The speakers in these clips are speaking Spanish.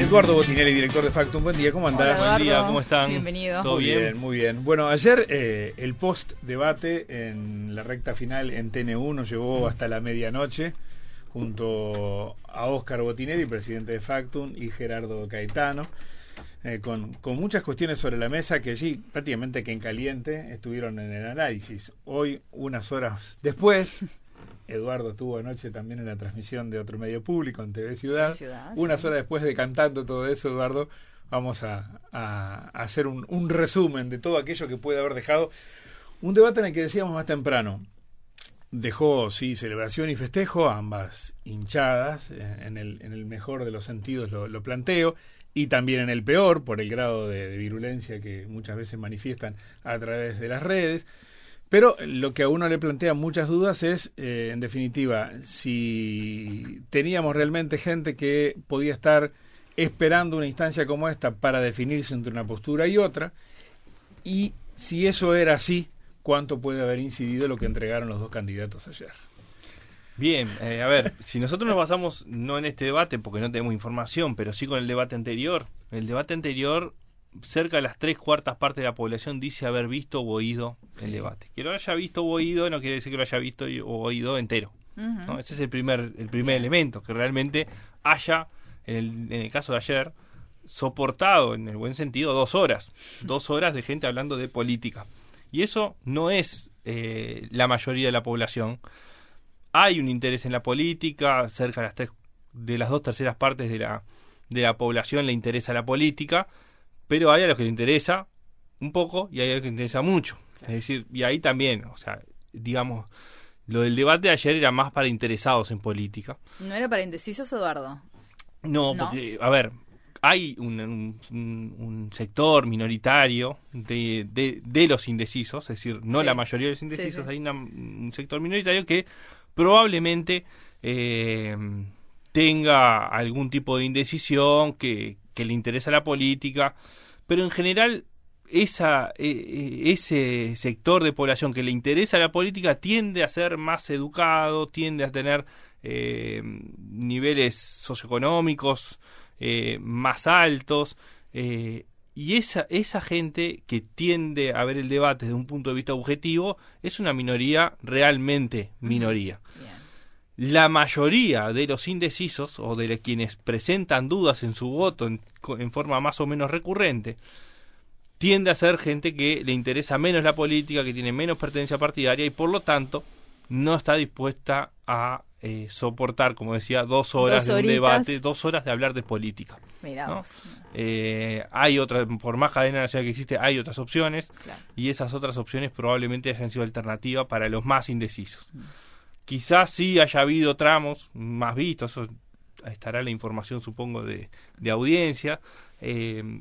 Eduardo Botinelli, director de Factum. Buen día, ¿cómo andás? Hola, Buen día. ¿cómo están? Bienvenido. ¿Todo Muy bien? bien, muy bien. Bueno, ayer eh, el post-debate en la recta final en TN1 nos llevó hasta la medianoche junto a Óscar Botinelli, presidente de Factum, y Gerardo Caetano, eh, con, con muchas cuestiones sobre la mesa que allí prácticamente que en caliente estuvieron en el análisis. Hoy, unas horas después, Eduardo estuvo anoche también en la transmisión de otro medio público en TV Ciudad. Unas sí. horas después de cantando todo eso, Eduardo, vamos a, a hacer un, un resumen de todo aquello que puede haber dejado un debate en el que decíamos más temprano. Dejó, sí, celebración y festejo, ambas hinchadas, eh, en el, en el mejor de los sentidos lo, lo planteo, y también en el peor, por el grado de, de virulencia que muchas veces manifiestan a través de las redes. Pero lo que a uno le plantea muchas dudas es, eh, en definitiva, si teníamos realmente gente que podía estar esperando una instancia como esta para definirse entre una postura y otra, y si eso era así, cuánto puede haber incidido lo que entregaron los dos candidatos ayer. Bien, eh, a ver, si nosotros nos basamos no en este debate porque no tenemos información, pero sí con el debate anterior, el debate anterior, cerca de las tres cuartas partes de la población dice haber visto o oído el debate. Que lo haya visto o oído no quiere decir que lo haya visto o oído entero. Ese es el primer, el primer elemento, que realmente haya, en el, en el caso de ayer, soportado, en el buen sentido, dos horas. Dos horas de gente hablando de política. Y eso no es eh, la mayoría de la población. Hay un interés en la política, cerca de las, tres, de las dos terceras partes de la, de la población le interesa la política, pero hay a los que le interesa un poco y hay a los que le interesa mucho. Es decir, y ahí también, o sea, digamos, lo del debate de ayer era más para interesados en política. ¿No era para indecisos, Eduardo? No, No. porque, a ver, hay un, un- un- un sector minoritario de, de, de los indecisos, es decir, no Sí. la mayoría de los indecisos, Sí, sí. hay una- un sector minoritario que probablemente eh, tenga algún tipo de indecisión, que, que le interesa la política, pero en general esa, eh, eh, ese sector de población que le interesa la política tiende a ser más educado, tiende a tener eh, niveles socioeconómicos eh, más altos, eh, y esa, esa gente que tiende a ver el debate desde un punto de vista objetivo es una minoría realmente minoría. La mayoría de los indecisos o de quienes presentan dudas en su voto en, en forma más o menos recurrente tiende a ser gente que le interesa menos la política, que tiene menos pertenencia partidaria y por lo tanto no está dispuesta a eh, soportar, como decía, dos horas Dos de un debate, dos horas de hablar de política. ¿no? Eh, hay otras, por más cadena nacional que existe, hay otras opciones Claro. y esas otras opciones probablemente hayan sido alternativa para los más indecisos. Quizás sí haya habido tramos más vistos, eso estará la información supongo de, de audiencia, eh,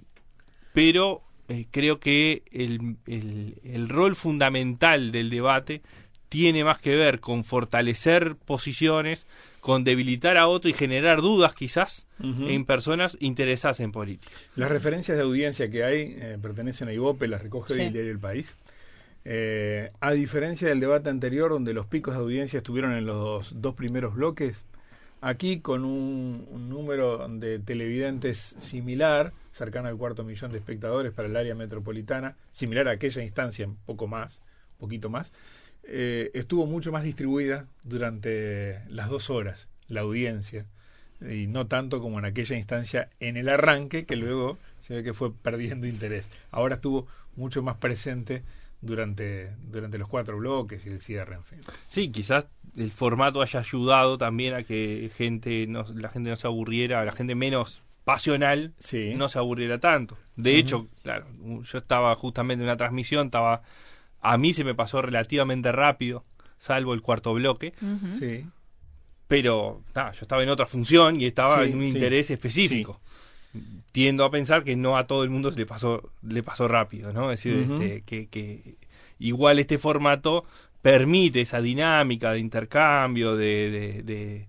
pero eh, creo que el, el- el rol fundamental del debate tiene más que ver con fortalecer posiciones, con debilitar a otro y generar dudas quizás en personas interesadas en política. Las referencias de audiencia que hay eh, pertenecen a IVOPE, las recoge Sí. el diario El País. Eh, a diferencia del debate anterior, donde los picos de audiencia estuvieron en los dos primeros bloques, aquí con un, número de televidentes similar, cercano al cuarto millón de espectadores para el área metropolitana, similar a aquella instancia, un poco más, poquito más, eh, estuvo mucho más distribuida durante las dos horas, la audiencia y no tanto como en aquella instancia en el arranque que luego se ve que fue perdiendo interés. Ahora estuvo mucho más presente durante, durante los cuatro bloques y el cierre, en fin. Sí, quizás el formato haya ayudado también a que gente no, la gente no se aburriera, la gente menos pasional Sí. no se aburriera tanto. De hecho, claro, yo estaba justamente en una transmisión, estaba a mí se me pasó relativamente rápido, salvo el cuarto bloque. Sí. pero nada, yo estaba en otra función y estaba Sí, en un sí. interés específico. Tiendo a pensar que no a todo el mundo se le pasó le pasó rápido, ¿no? Es decir, este, que, que igual este formato permite esa dinámica de intercambio, de, de, de-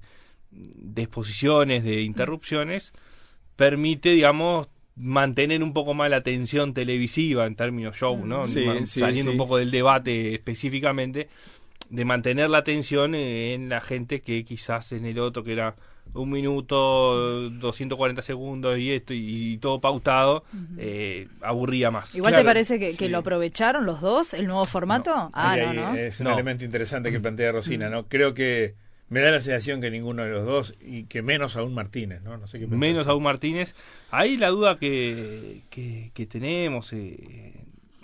de exposiciones, de interrupciones, permite, digamos, mantener un poco más la atención televisiva en términos show, ¿no? Sí, sí, Saliendo sí. un poco del debate específicamente, de mantener la atención en la gente que quizás en el otro, que era un minuto, 240 segundos y esto y, todo pautado, eh, aburría más. Igual Claro, te parece que, lo aprovecharon los dos, el nuevo formato. ah, Ahí- no, ahí no. Es un No. elemento interesante que plantea Rosina, ¿no? Creo que me da la sensación que ninguno de los dos y que menos aún Martínez, ¿no? No sé qué menos aún Martínez. Ahí la duda que, que, que tenemos, eh,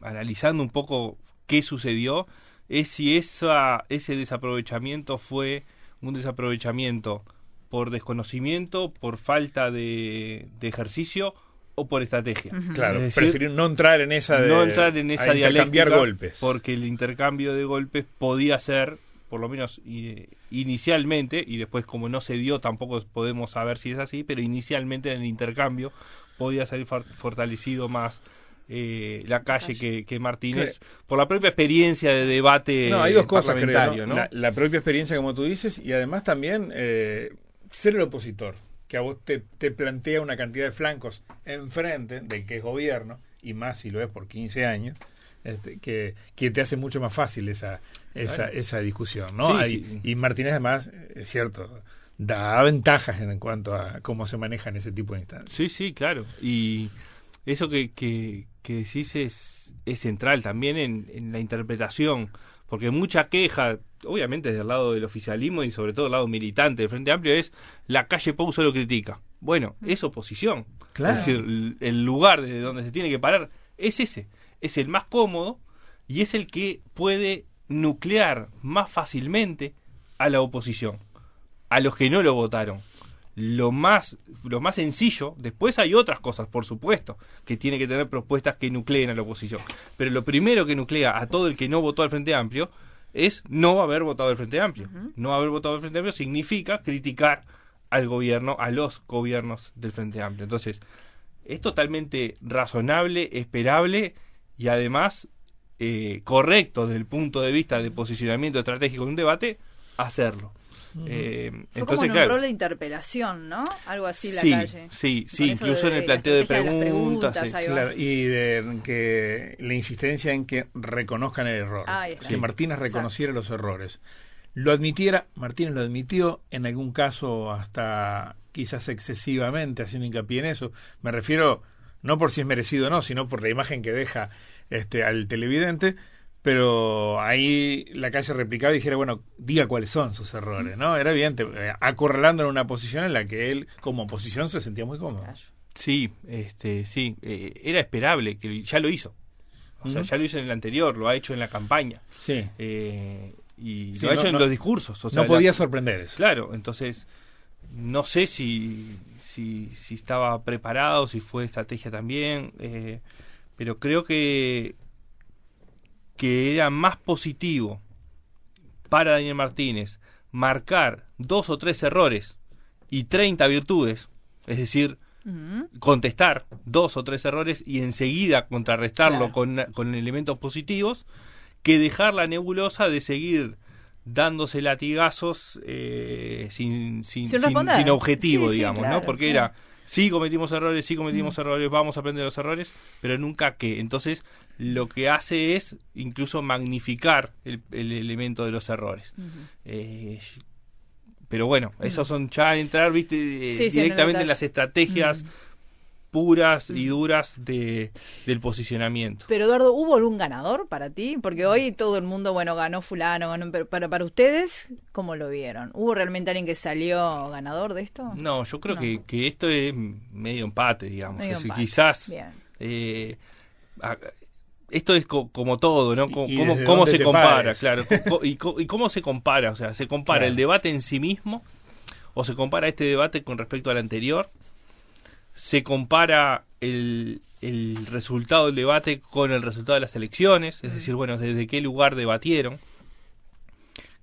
analizando un poco qué sucedió, es si esa, ese desaprovechamiento fue un desaprovechamiento por desconocimiento, por falta de, de ejercicio o por estrategia. Claro, Es decir, preferir no entrar en esa de no entrar en esa a intercambiar dialéctica golpes. porque el intercambio de golpes podía ser por lo menos eh, inicialmente y después como no se dio tampoco podemos saber si es así pero inicialmente en el intercambio podía salir for- fortalecido más eh, la calle que, que Martínez por la propia experiencia de debate No, hay dos cosas, creo, parlamentario ¿no? ¿no? La, la propia experiencia, como tú dices, y además también eh, ser el opositor, que a vos te, te plantea una cantidad de flancos enfrente del que es gobierno, y más si lo es por 15 años, este, que, que te hace mucho más fácil esa, esa, Claro. esa discusión, ¿no? Sí, Hay- sí. Y Martínez, además, es cierto, da ventajas en cuanto a cómo se manejan ese tipo de instancias. Sí, sí, claro. Y eso que, que, que decís es, es central también en, en la interpretación, porque mucha queja, obviamente del lado del oficialismo y sobre todo del lado militante del Frente Amplio, es la calle Pou solo critica. Bueno, es oposición. Claro. Es decir, el- el lugar desde donde se tiene que parar es ese. Es el más cómodo y es el que puede nuclear más fácilmente a la oposición, a los que no lo votaron lo más lo más sencillo. Después hay otras cosas por supuesto que tiene que tener propuestas que nucleen a la oposición. Pero lo primero que nuclea a todo el que no votó al Frente Amplio es no haber votado al Frente Amplio. No haber votado al Frente Amplio significa criticar al gobierno a los gobiernos del Frente Amplio. Entonces es totalmente razonable esperable y además eh, correcto desde el punto de vista de posicionamiento estratégico de un debate hacerlo Eh, Fue entonces como en un claro rol de interpelación, ¿no? Algo así la sí, calle. Sí, sí, incluso de- en el planteo la de preguntas. preguntas, sí. ahí va. Claro, y de que la insistencia en que reconozcan el error. Que Sí. Martínez Exacto. reconociera los errores. Lo admitiera, Martínez lo admitió, en algún caso hasta quizás excesivamente, haciendo hincapié en eso. Me refiero, no por si es merecido o no, sino por la imagen que deja este al televidente. Pero ahí la calle replicaba y dijera, bueno, diga cuáles son sus errores, ¿no? Era evidente, eh, acorralando en una posición en la que él, como oposición, se sentía muy cómodo. Sí, este, sí, eh, era esperable que ya lo hizo. O sea, ya lo hizo en el anterior, lo ha hecho en la campaña. Sí. eh, y Sí, lo ha no- hecho en no- los discursos. O sea, no podía la- sorprender eso. Claro, entonces no sé si, si, si estaba preparado, si fue estrategia también, eh, pero creo que, que era más positivo para Daniel Martínez marcar dos o tres errores y 30 virtudes, es decir, contestar dos o tres errores y enseguida contrarrestarlo Claro. con, con elementos positivos, que dejar la nebulosa de seguir dándose latigazos eh, sin, sin, Sin sin- objetivo, Sí, sí, digamos, claro, ¿no? Porque claro. era, sí cometimos errores, sí cometimos errores, vamos a aprender los errores, pero nunca qué. Entonces, lo que hace es incluso magnificar el, el elemento de los errores. Eh, pero bueno, esos son ya entrar, viste, eh, Sí, sí, en el directamente en las estrategias puras y duras de, del posicionamiento. Pero Eduardo, ¿hubo algún ganador para ti? Porque hoy todo el mundo, bueno, ganó fulano, ganó, pero para, para ustedes, ¿cómo lo vieron? ¿Hubo realmente alguien que salió ganador de esto? No, yo creo No. Que, que esto es medio empate, digamos. Medio Es decir, empate. quizás Bien. eh, a- esto es co- como todo, ¿no? ¿Cómo, se compara? pares. Claro. Y, y cómo se compara? O sea, ¿se compara Claro. el debate en sí mismo? ¿O se compara este debate con respecto al anterior? ¿Se compara el, el resultado del debate con el resultado de las elecciones? Es decir, bueno, ¿desde qué lugar debatieron?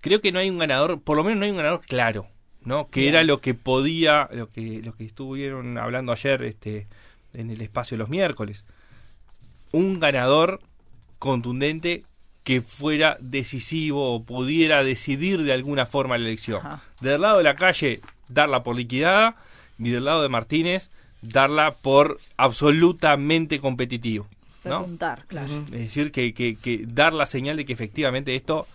Creo que no hay un ganador, por lo menos no hay un ganador claro, ¿no? Que Bien. era lo que podía, lo que, lo que estuvieron hablando ayer este, en el espacio los miércoles. Un ganador contundente que fuera decisivo o pudiera decidir de alguna forma la elección. Ajá. Del lado de la calle, darla por liquidada, y del lado de Martínez, darla por absolutamente competitivo. ¿no? Repuntar, claro. Es decir, que, que, que dar la señal de que efectivamente esto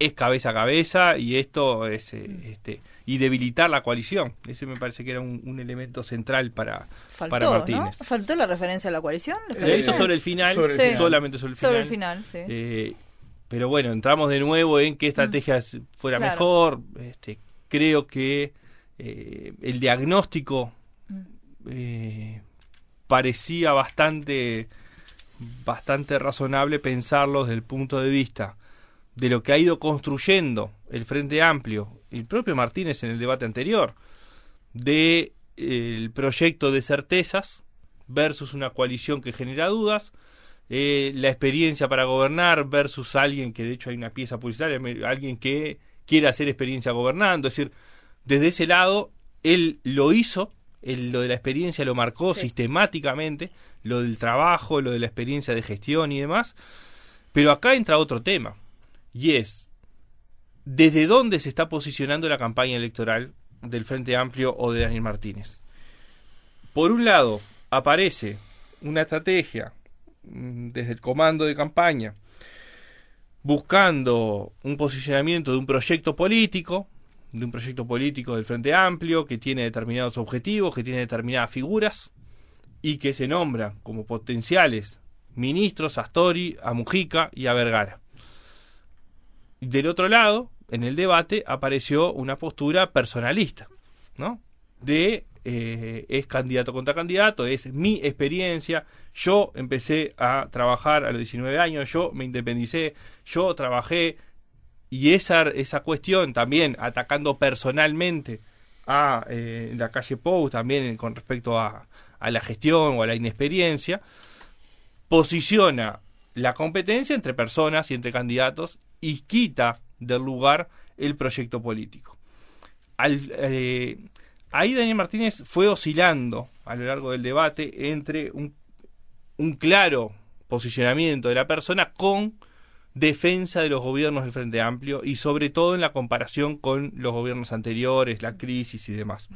es cabeza a cabeza y esto es este y debilitar la coalición. Ese me parece que era un, elemento central para, Faltó, para Martínez. ¿Faltó la referencia a la coalición? Lo hizo sobre el final, solamente sobre el final. Sobre el final, sí. Eh, pero bueno, entramos de nuevo en qué estrategia mm. fuera mejor. Este, creo que eh, el diagnóstico mm. eh, parecía bastante, bastante razonable pensarlo desde el punto de vista de lo que ha ido construyendo el Frente Amplio, el propio Martínez en el debate anterior, de eh, el proyecto de certezas versus una coalición que genera dudas, eh, la experiencia para gobernar versus alguien que de hecho hay una pieza publicitaria, alguien que quiere hacer experiencia gobernando, es decir, desde ese lado él lo hizo, lo de la experiencia lo marcó sistemáticamente, lo del trabajo, lo de la experiencia de gestión y demás, pero acá entra otro tema, y es desde dónde se está posicionando la campaña electoral del Frente Amplio o de Daniel Martínez. Por un lado, aparece una estrategia mm, desde el comando de campaña buscando un posicionamiento de un proyecto político, de un proyecto político del Frente Amplio que tiene determinados objetivos, que tiene determinadas figuras y que se nombra como potenciales ministros a Astori, a Mujica y a Vergara. Del otro lado, en el debate apareció una postura personalista, ¿no? De eh, es candidato contra candidato, es mi experiencia. Yo empecé a trabajar a los 19 años, yo me independicé, yo trabajé y esa, esa cuestión también atacando personalmente a eh, la calle Pou, también con respecto a, a la gestión o a la inexperiencia, posiciona la competencia entre personas y entre candidatos y quita del lugar el proyecto político. Eh, ahí Daniel Martínez fue oscilando a lo largo del debate entre un, un claro posicionamiento de la persona con defensa de los gobiernos del Frente Amplio y sobre todo en la comparación con los gobiernos anteriores, la crisis y demás.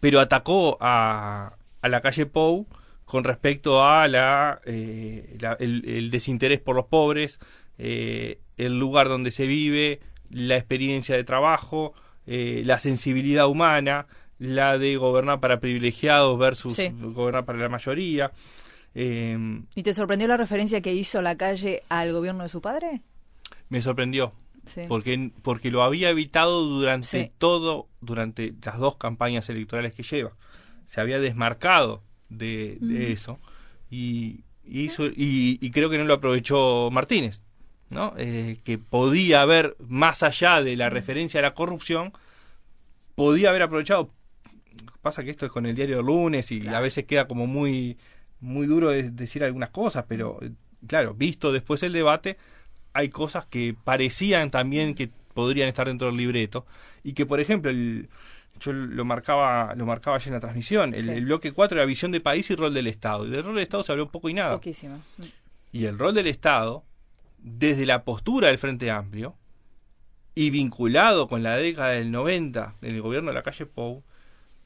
Pero atacó a, a la calle Pou con respecto a la, eh, el, desinterés por los pobres, eh, el lugar donde se vive, la experiencia de trabajo, eh, la sensibilidad humana, la de gobernar para privilegiados versus gobernar para la mayoría. Em, ¿Y te sorprendió la referencia que hizo la calle al gobierno de su padre? Me sorprendió. Porque, porque lo había evitado durante todo, durante las dos campañas electorales que lleva. Se había desmarcado de, eso y, hizo, y, creo que no lo aprovechó Martínez. ¿no? Eh, que podía haber, más allá de la referencia a la corrupción, podía haber aprovechado. Pasa que esto es con el diario lunes y a veces queda como muy, muy duro decir algunas cosas, pero claro, visto después el debate, hay cosas que parecían también que podrían estar dentro del libreto y que, por ejemplo, el, yo lo marcaba lo marcaba ayer en la transmisión, el, bloque 4 era visión de país y rol del Estado. Y del rol del Estado se habló poco y nada. Y el rol del Estado desde la postura del Frente Amplio y vinculado con la década del 90 en el gobierno de la calle Pou,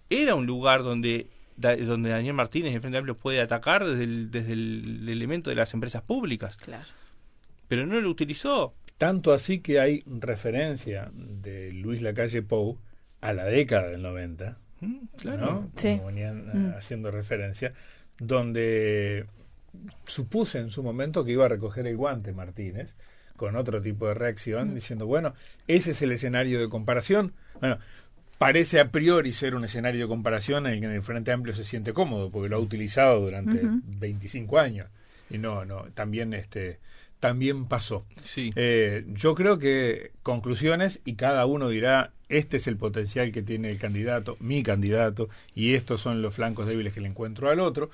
era un lugar donde, donde Daniel Martínez y el Frente Amplio puede atacar desde el, desde el elemento de las empresas públicas. Claro. Pero no lo utilizó. Tanto así que hay referencia de Luis Lacalle Pou a la década del 90, mm, claro. Como venían eh, mm. haciendo referencia, donde supuse en su momento que iba a recoger el guante Martínez con otro tipo de reacción, diciendo, bueno, ese es el escenario de comparación. Bueno, parece a priori ser un escenario de comparación en el que en el Frente Amplio se siente cómodo, porque lo ha utilizado durante 25 años. Y no, no, también este también pasó. Sí. Eh, yo creo que conclusiones y cada uno dirá, este es el potencial que tiene el candidato, mi candidato, y estos son los flancos débiles que le encuentro al otro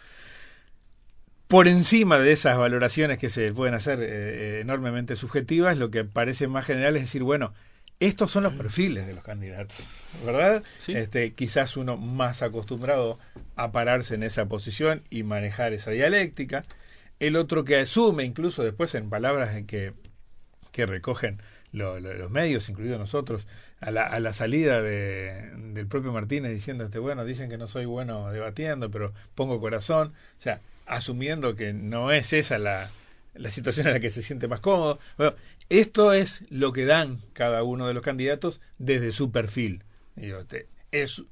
por encima de esas valoraciones que se pueden hacer eh, eh, enormemente subjetivas, lo que parece más general es decir, bueno, estos son los perfiles de los candidatos, ¿verdad? Este, quizás uno más acostumbrado a pararse en esa posición y manejar esa dialéctica. El otro que asume, incluso después en palabras en que, que recogen los medios, incluidos nosotros, a la, a la salida de, del propio Martínez diciendo, este, bueno, dicen que no soy bueno debatiendo, pero pongo corazón. O sea, asumiendo que no es esa la, la situación en la que se siente más cómodo. Bueno, esto es lo que dan cada uno de los candidatos desde su perfil. Este, es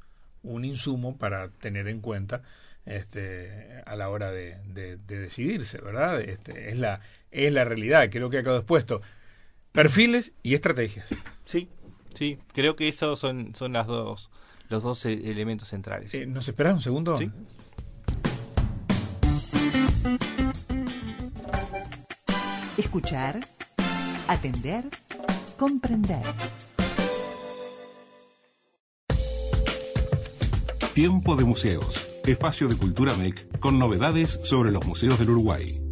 un insumo para tener en cuenta este, a la hora de, decidirse, ¿verdad? Este, es, la, es la realidad, creo que ha quedado expuesto. Perfiles y estrategias. Sí, sí, creo que esos son, son las dos, los dos e, elementos centrales. Eh, ¿Nos esperas un segundo? Sí. Escuchar, atender, comprender. Tiempo de Museos, espacio de Cultura MEC con novedades sobre los museos del Uruguay.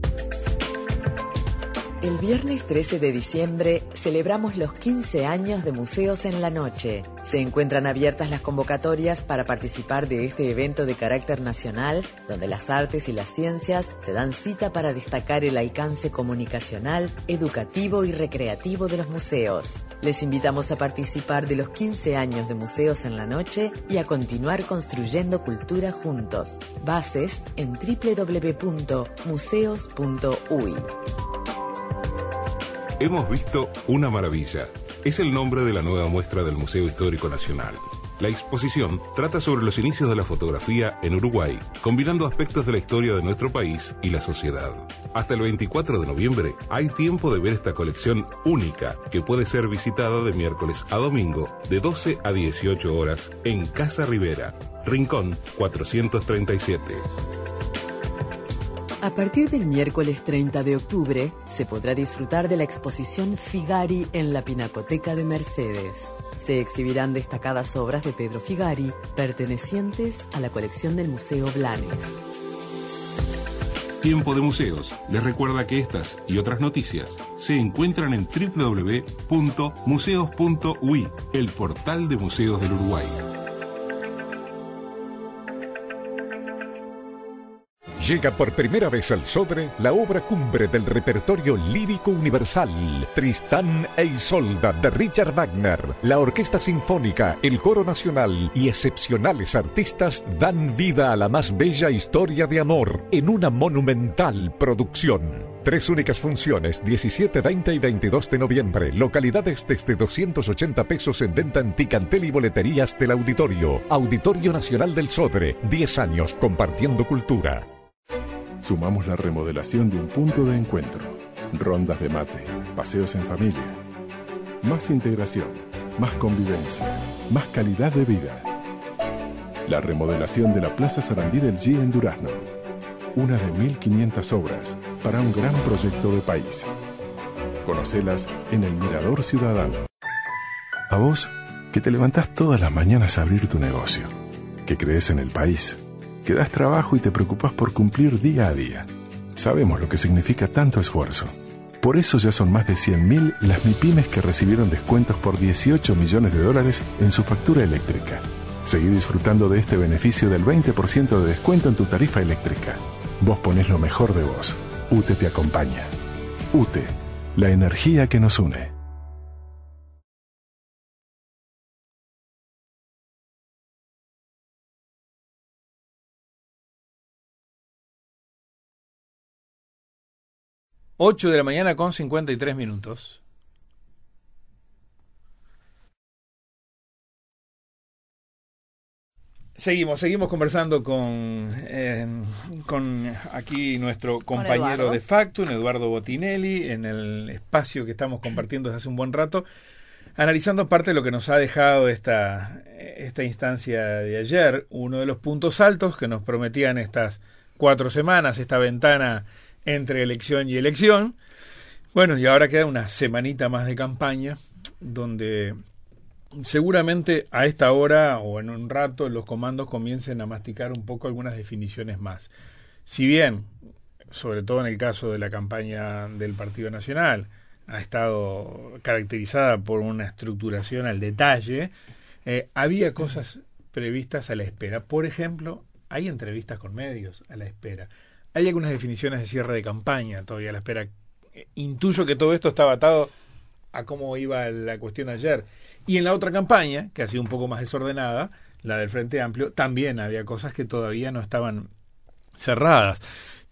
El viernes 13 de diciembre celebramos los 15 años de Museos en la Noche. Se encuentran abiertas las convocatorias para participar de este evento de carácter nacional, donde las artes y las ciencias se dan cita para destacar el alcance comunicacional, educativo y recreativo de los museos. Les invitamos a participar de los 15 años de Museos en la Noche y a continuar construyendo cultura juntos. Bases en www.museos.uy. Hemos visto una maravilla. Es el nombre de la nueva muestra del Museo Histórico Nacional. La exposición trata sobre los inicios de la fotografía en Uruguay, combinando aspectos de la historia de nuestro país y la sociedad. Hasta el 24 de noviembre hay tiempo de ver esta colección única que puede ser visitada de miércoles a domingo de 12 a 18 horas en Casa Rivera, Rincón 437. A partir del miércoles 30 de octubre se podrá disfrutar de la exposición Figari en la Pinacoteca de Mercedes. Se exhibirán destacadas obras de Pedro Figari pertenecientes a la colección del Museo Blanes. Tiempo de Museos les recuerda que estas y otras noticias se encuentran en www.museos.ui, el portal de museos del Uruguay. Llega por primera vez al Sodre la obra cumbre del repertorio lírico universal, Tristán e Isolda de Richard Wagner. La Orquesta Sinfónica, el Coro Nacional y excepcionales artistas dan vida a la más bella historia de amor en una monumental producción. Tres únicas funciones, 17, 20 y 22 de noviembre. Localidades desde 280 pesos en venta en Ticantel y boleterías del auditorio. Auditorio Nacional del Sodre. 10 años compartiendo cultura. Sumamos la remodelación de un punto de encuentro, rondas de mate, paseos en familia. Más integración, más convivencia, más calidad de vida. La remodelación de la Plaza Sarandí del G en Durazno. Una de 1.500 obras para un gran proyecto de país. Conocelas en el Mirador Ciudadano. A vos, que te levantás todas las mañanas a abrir tu negocio, que crees en el país que das trabajo y te preocupas por cumplir día a día. Sabemos lo que significa tanto esfuerzo. Por eso ya son más de 100.000 las MIPIMES que recibieron descuentos por 18 millones de dólares en su factura eléctrica. Seguí disfrutando de este beneficio del 20% de descuento en tu tarifa eléctrica. Vos ponés lo mejor de vos. UTE te acompaña. UTE, la energía que nos une. 8 de la mañana con 53 minutos. Seguimos, seguimos conversando con, eh, con aquí nuestro compañero de facto, Eduardo Botinelli, en el espacio que estamos compartiendo desde hace un buen rato, analizando parte de lo que nos ha dejado esta, esta instancia de ayer, uno de los puntos altos que nos prometían estas cuatro semanas, esta ventana entre elección y elección. Bueno, y ahora queda una semanita más de campaña, donde seguramente a esta hora o en un rato los comandos comiencen a masticar un poco algunas definiciones más. Si bien, sobre todo en el caso de la campaña del Partido Nacional, ha estado caracterizada por una estructuración al detalle, eh, había cosas previstas a la espera. Por ejemplo, hay entrevistas con medios a la espera. Hay algunas definiciones de cierre de campaña todavía a la espera. Intuyo que todo esto estaba atado a cómo iba la cuestión ayer. Y en la otra campaña, que ha sido un poco más desordenada, la del Frente Amplio, también había cosas que todavía no estaban cerradas.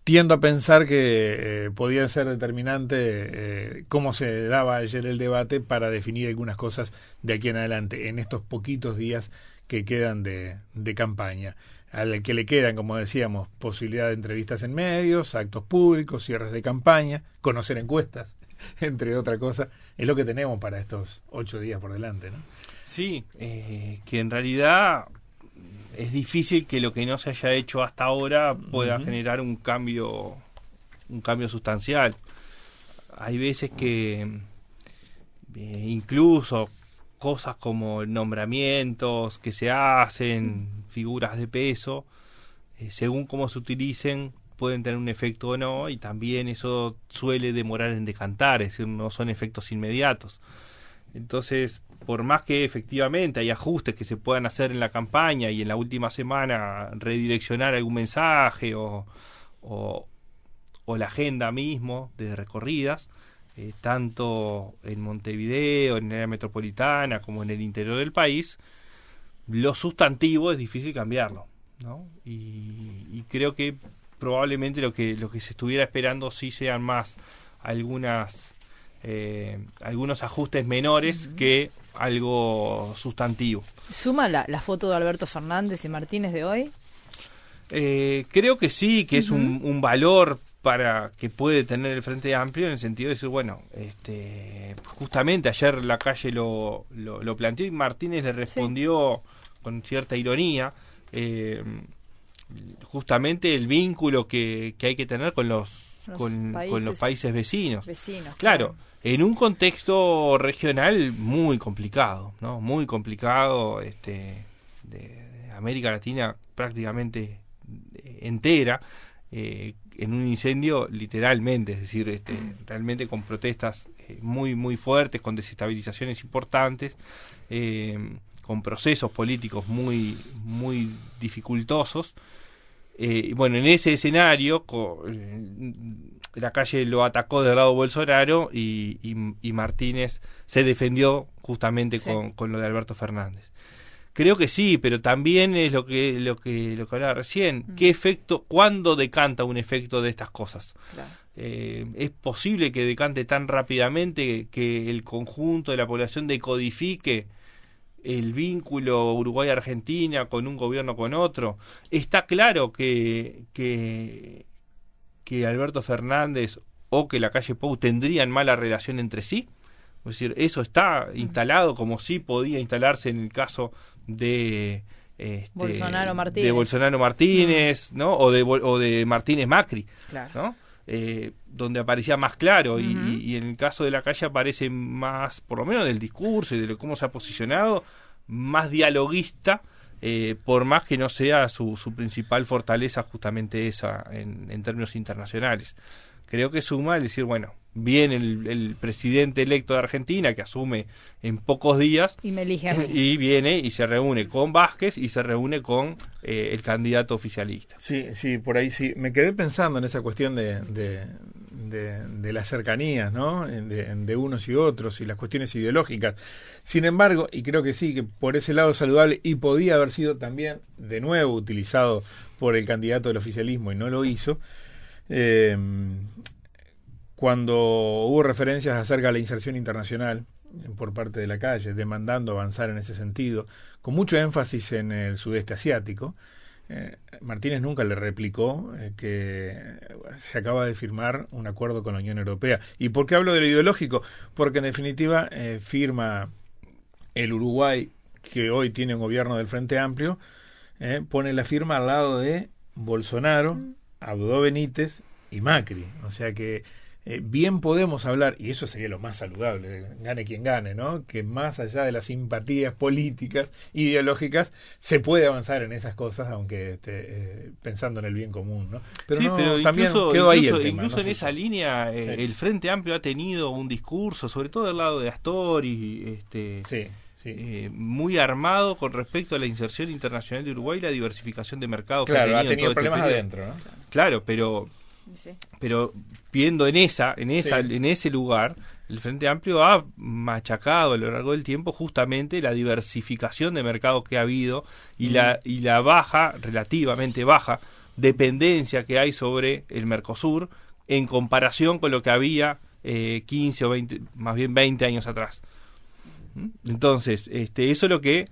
tiendo a pensar que eh, podía ser determinante eh, cómo se daba ayer el debate para definir algunas cosas de aquí en adelante, en estos poquitos días que quedan de, de campaña. Al que le quedan, como decíamos, posibilidad de entrevistas en medios, actos públicos, cierres de campaña, conocer encuestas, entre otra cosa, es lo que tenemos para estos ocho días por delante, ¿no? Sí, eh, que en realidad es difícil que lo que no se haya hecho hasta ahora pueda generar un cambio un cambio sustancial. Hay veces que eh, incluso cosas como nombramientos que se hacen figuras de peso eh, según cómo se utilicen pueden tener un efecto o no y también eso suele demorar en decantar es decir no son efectos inmediatos. Entonces, por más que efectivamente hay ajustes que se puedan hacer en la campaña y en la última semana redireccionar algún mensaje o, o, o la agenda mismo de recorridas, eh, tanto en Montevideo, en el área metropolitana, como en el interior del país, lo sustantivo es difícil cambiarlo. ¿no? Y, y creo que probablemente lo que, lo que se estuviera esperando sí sean más algunas eh, algunos ajustes menores que algo sustantivo. ¿Suma la, la foto de Alberto Fernández y Martínez de hoy? Eh, creo que sí, que es un, un valor para que puede tener el Frente Amplio en el sentido de decir, bueno, este, justamente ayer la calle lo, lo, lo planteó y Martínez le respondió con cierta ironía, eh, justamente el vínculo que, que hay que tener con los, Los con, países con los países vecinos. Vecinos. Claro, en un contexto regional muy complicado, ¿no? Muy complicado, este, de, de América Latina prácticamente entera, eh, en un incendio literalmente, es decir, este, realmente con protestas eh, muy, muy fuertes, con desestabilizaciones importantes, eh, con procesos políticos muy, muy dificultosos. Eh, bueno, en ese escenario, eh, la calle lo atacó del lado Bolsonaro y, y- y Martínez se defendió justamente Sí. con, con lo de Alberto Fernández. Creo que sí, pero también es lo que lo que lo que hablaba recién. ¿Qué efecto, cuándo decanta un efecto de estas cosas? Claro. Eh, es posible que decante tan rápidamente que el conjunto de la población decodifique el vínculo Uruguay-Argentina con un gobierno con otro. Está claro que, que, que Alberto Fernández o que la calle Pou tendrían mala relación entre sí. Es decir, eso está instalado como sí podía instalarse en el caso de este, Bolsonaro Martínez. de Bolsonaro Martínez, ¿no? O de o de Martínez Macri, Claro. ¿no? Eh, donde aparecía más claro y- Ujú. y, y en el caso de la calle aparece más, por lo menos del discurso y de lo- cómo se ha posicionado, más dialoguista, eh, por más que no sea su, su principal fortaleza justamente esa en, en términos internacionales. Creo que suma el decir, bueno, viene el, el presidente electo de Argentina que asume en pocos días Y me elige a mí. y viene y se reúne con Vázquez y se reúne con eh, el candidato oficialista. Sí, sí, por ahí sí. Me quedé pensando en esa cuestión de, de, de, de las cercanías, ¿no? De, de unos y otros y las cuestiones ideológicas. Sin embargo, y creo que sí, que por ese lado saludable y podía haber sido también de nuevo utilizado por el candidato del oficialismo y no lo hizo, eh, cuando hubo referencias acerca de la inserción internacional por parte de la calle, demandando avanzar en ese sentido, con mucho énfasis en el sudeste asiático, eh, Martínez nunca le replicó eh, que se acaba de firmar un acuerdo con la Unión Europea. ¿Y por qué hablo de lo ideológico? Porque en definitiva eh, firma el Uruguay, que hoy tiene un gobierno del Frente Amplio, eh, pone la firma al lado de Bolsonaro, Abdo Benítez y Macri. O sea que eh, bien podemos hablar, y eso sería lo más saludable, gane quien gane, ¿no? Que más allá de las simpatías políticas, ideológicas, se puede avanzar en esas cosas, aunque esté eh, pensando en el bien común, ¿no? sí, no, pero también incluso, quedó ahí incluso- el tema. incluso no en sé esa línea eh, Sí. el Frente Amplio ha tenido un discurso, sobre todo del lado de Astori, este, Sí, sí. eh, muy armado con respecto a la inserción internacional de Uruguay y la diversificación de mercados que claro, ha ha tenido, tenido en todo este problemas adentro, ¿no? Claro, pero Sí. pero viendo en esa en esa Sí. en ese lugar el Frente Amplio ha machacado a lo largo del tiempo justamente la diversificación de mercados que ha habido y Mm. la y la baja relativamente baja dependencia que hay sobre el Mercosur en comparación con lo que había eh, 15 o 20, más bien 20 años atrás. ¿Mm? Entonces, este, eso es lo que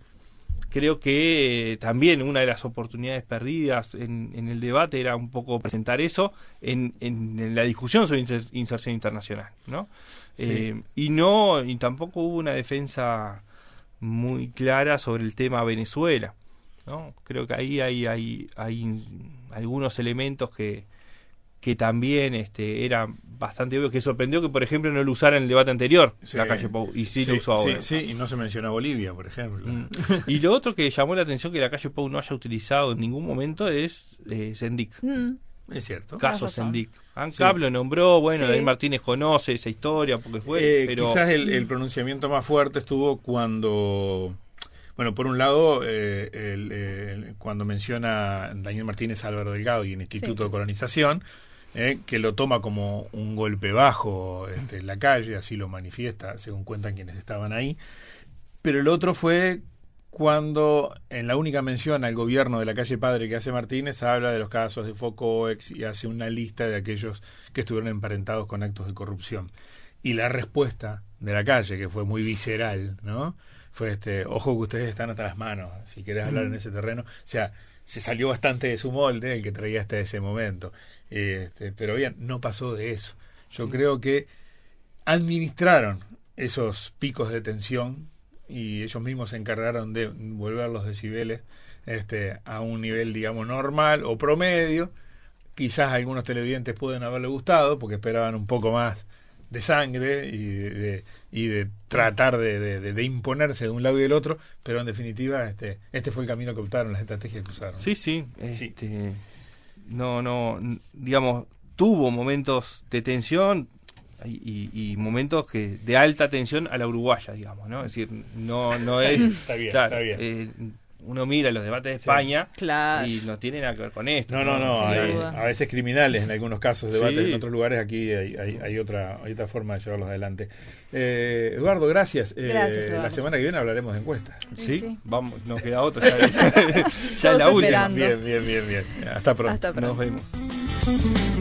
creo que eh, también una de las oportunidades perdidas en, en, el debate era un poco presentar eso en, en, en la discusión sobre inser- inserción internacional, ¿no? Sí. Eh, y no, y tampoco hubo una defensa muy clara sobre el tema Venezuela, ¿no? Creo que ahí hay, hay, hay algunos elementos que, que también este, eran bastante obvios, que sorprendió que, por ejemplo, no lo usara en el debate anterior, Sí. la calle Pou, y sí, lo usó ahora. Sí, sí, y no se menciona Bolivia, por ejemplo. Mm. Y lo otro que llamó la atención que la calle Pou no haya utilizado en ningún momento es eh, Sendic. Mm, Es cierto. Caso. Sendic. ANCAP Sí. lo nombró, bueno, Sí. David Martínez conoce esa historia porque fue, Eh, pero Quizás el, el pronunciamiento más fuerte estuvo cuando, bueno, por un lado, eh, el- el- cuando menciona Daniel Martínez Álvaro Delgado y el Instituto Sí. de Colonización, eh, que lo toma como un golpe bajo este, en la calle, así lo manifiesta, según cuentan quienes estaban ahí. Pero el otro fue cuando en la única mención al gobierno de la calle Padre que hace Martínez habla de los casos de Focoex y hace una lista de aquellos que estuvieron emparentados con actos de corrupción. Y la respuesta de la calle, que fue muy visceral, ¿no? Fue este, ojo que ustedes están hasta las manos, si querés hablar en ese terreno. O sea, se salió bastante de su molde el que traía hasta ese momento. Este, pero bien, no pasó de eso. Yo creo que administraron esos picos de tensión y ellos mismos se encargaron de volver los decibeles este, a un nivel, digamos, normal o promedio. Quizás algunos televidentes pueden haberle gustado porque esperaban un poco más de sangre y de, de- y de tratar de, de- imponerse de un lado y del otro, pero en definitiva este, este fue el camino que optaron, las estrategias que usaron. sí, sí, Sí. No, no, digamos, tuvo momentos de tensión y, y- y momentos que de alta tensión a la uruguaya, digamos, ¿no? Es decir, no, no es, Está bien, claro, está bien. eh, uno mira los debates de Sí. España Claro. y no tiene nada que ver con esto. No, no, no, hay, a veces criminales en algunos casos, debates Sí. en otros lugares, aquí hay, hay, hay otra, hay otra forma de llevarlos adelante. Eh, Eduardo, gracias. Eh, Gracias, La semana que viene hablaremos de encuestas. Sí, Sí. vamos, nos queda otro. Ya, ya es la última. Bien, bien, bien, bien. Hasta pronto. Hasta pronto. Nos vemos.